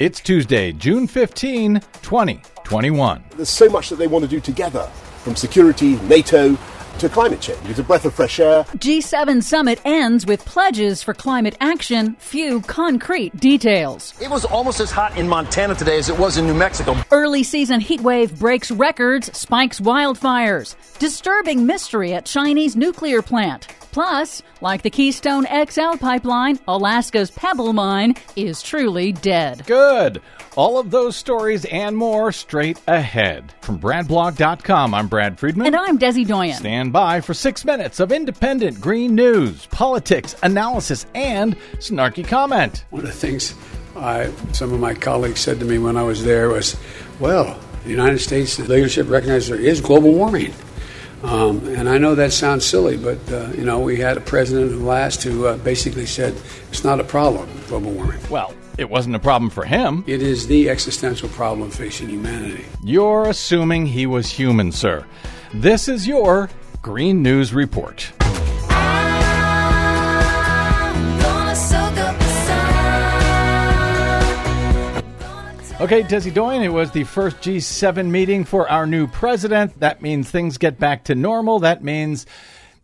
It's Tuesday, June 15, 2021. There's so much that they want to do together, from security, NATO, to climate change. It's a breath of fresh air. G7 summit ends with pledges for climate action, few concrete details. It was almost as hot in Montana today as it was in New Mexico. Early season heat wave breaks records, spikes wildfires. Disturbing mystery at Chinese nuclear plant. Plus, like the Keystone XL pipeline, Alaska's Pebble Mine is truly dead. Good. All of those stories and more straight ahead. From BradBlog.com, I'm Brad Friedman. And I'm Desi Doyen. Stand by for six minutes of independent green news, politics, analysis, and snarky comment. One of the things I, some of my colleagues said to me when I was there was, well, the United States leadership recognizes there is global warming. Um, and I know that sounds silly, but uh, you know we had a president who last who uh, basically said it's not a problem, global warming. Well, it wasn't a problem for him. It is the existential problem facing humanity. You're assuming he was human, sir. This is your Green News Report. Okay, Desi Doyen, it was the first G7 meeting for our new president. That means things get back to normal. That means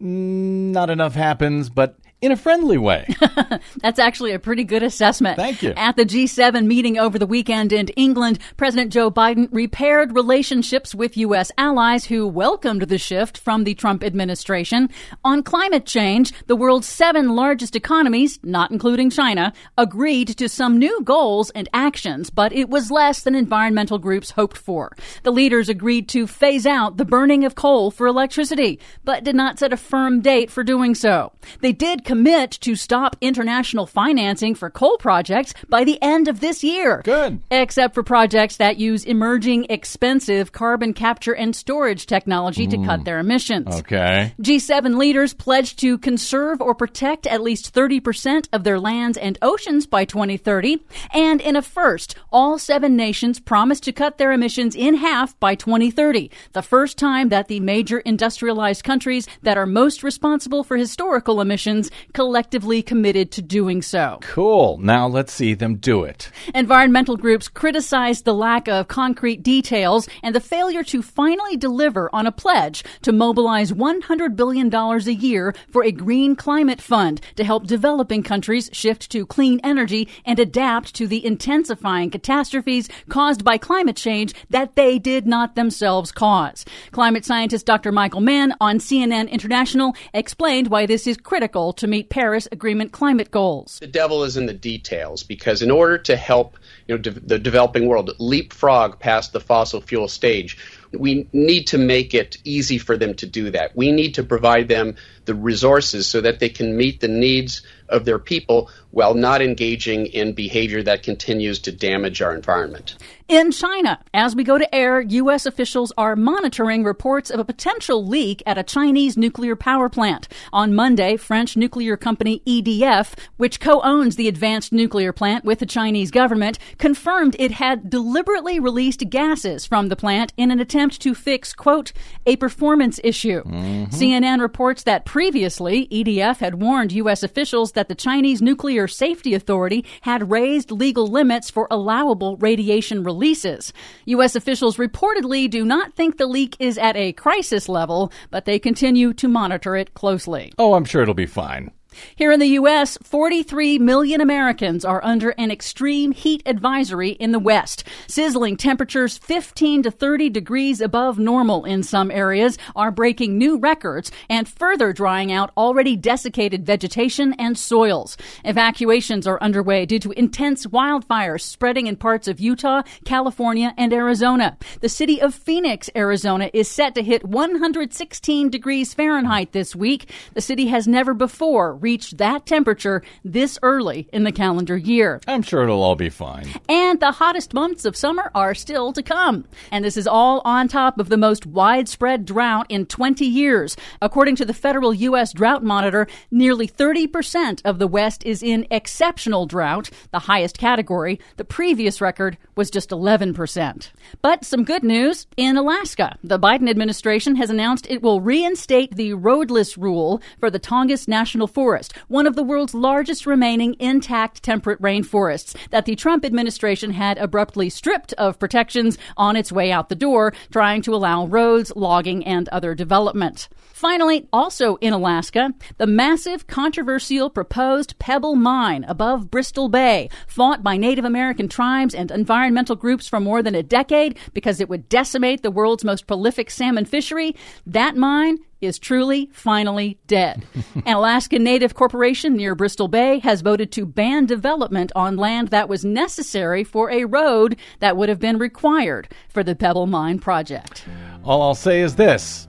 mm, not enough happens, but in a friendly way. That's actually a pretty good assessment. Thank you. At the G7 meeting over the weekend in England, President Joe Biden repaired relationships with U.S. allies who welcomed the shift from the Trump administration. On climate change, the world's seven largest economies, not including China, agreed to some new goals and actions, but it was less than environmental groups hoped for. The leaders agreed to phase out the burning of coal for electricity, but did not set a firm date for doing so. They did commit to stop international financing for coal projects by the end of this year. Good. Except for projects that use emerging expensive carbon capture and storage technology to cut mm. their emissions. Okay. G7 leaders pledged to conserve or protect at least 30% of their lands and oceans by 2030. And in a first, all seven nations promised to cut their emissions in half by 2030. The first time that the major industrialized countries that are most responsible for historical emissions collectively committed to doing so. Cool. Now let's see them do it. Environmental groups criticized the lack of concrete details and the failure to finally deliver on a pledge to mobilize $100 billion a year for a green climate fund to help developing countries shift to clean energy and adapt to the intensifying catastrophes caused by climate change that they did not themselves cause. Climate scientist Dr. Michael Mann on CNN International explained why this is critical to meet Paris Agreement climate goals. The devil is in the details because in order to help you know, de- the developing world leapfrog past the fossil fuel stage, we need to make it easy for them to do that. We need to provide them the resources so that they can meet the needs of their people while not engaging in behavior that continues to damage our environment. In China, as we go to air, U.S. officials are monitoring reports of a potential leak at a Chinese nuclear power plant. On Monday, French nuclear company EDF, which co-owns the advanced nuclear plant with the Chinese government, confirmed it had deliberately released gases from the plant in an attempt to fix, quote, a performance issue. Mm-hmm. CNN reports that previously, EDF had warned U.S. officials that the Chinese Nuclear Safety Authority had raised legal limits for allowable radiation releases. U.S. officials reportedly do not think the leak is at a crisis level, but they continue to monitor it closely. Oh, I'm sure it'll be fine. Here in the U.S., 43 million Americans are under an extreme heat advisory in the West. Sizzling temperatures 15 to 30 degrees above normal in some areas are breaking new records and further drying out already desiccated vegetation and soils. Evacuations are underway due to intense wildfires spreading in parts of Utah, California, and Arizona. The city of Phoenix, Arizona is set to hit 116 degrees Fahrenheit this week. The city has never before reached that temperature this early in the calendar year. I'm sure it'll all be fine. And the hottest months of summer are still to come. And this is all on top of the most widespread drought in 20 years. According to the federal U.S. Drought Monitor, nearly 30% of the West is in exceptional drought, the highest category. The previous record was just 11%. But some good news in Alaska. The Biden administration has announced it will reinstate the roadless rule for the Tongass National Forest one of the world's largest remaining intact temperate rainforests that the Trump administration had abruptly stripped of protections on its way out the door, trying to allow roads, logging, and other development. Finally, also in Alaska, the massive controversial proposed Pebble Mine above Bristol Bay, fought by Native American tribes and environmental groups for more than a decade because it would decimate the world's most prolific salmon fishery, that mine is truly finally dead. An Alaska Native corporation near Bristol Bay has voted to ban development on land that was necessary for a road that would have been required for the Pebble Mine project. All I'll say is this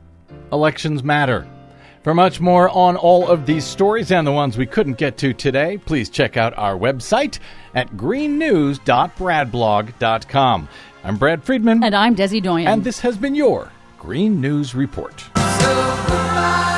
elections matter. For much more on all of these stories and the ones we couldn't get to today, please check out our website at greennews.bradblog.com. I'm Brad Friedman. And I'm Desi Doyen. And this has been your Green News Report. You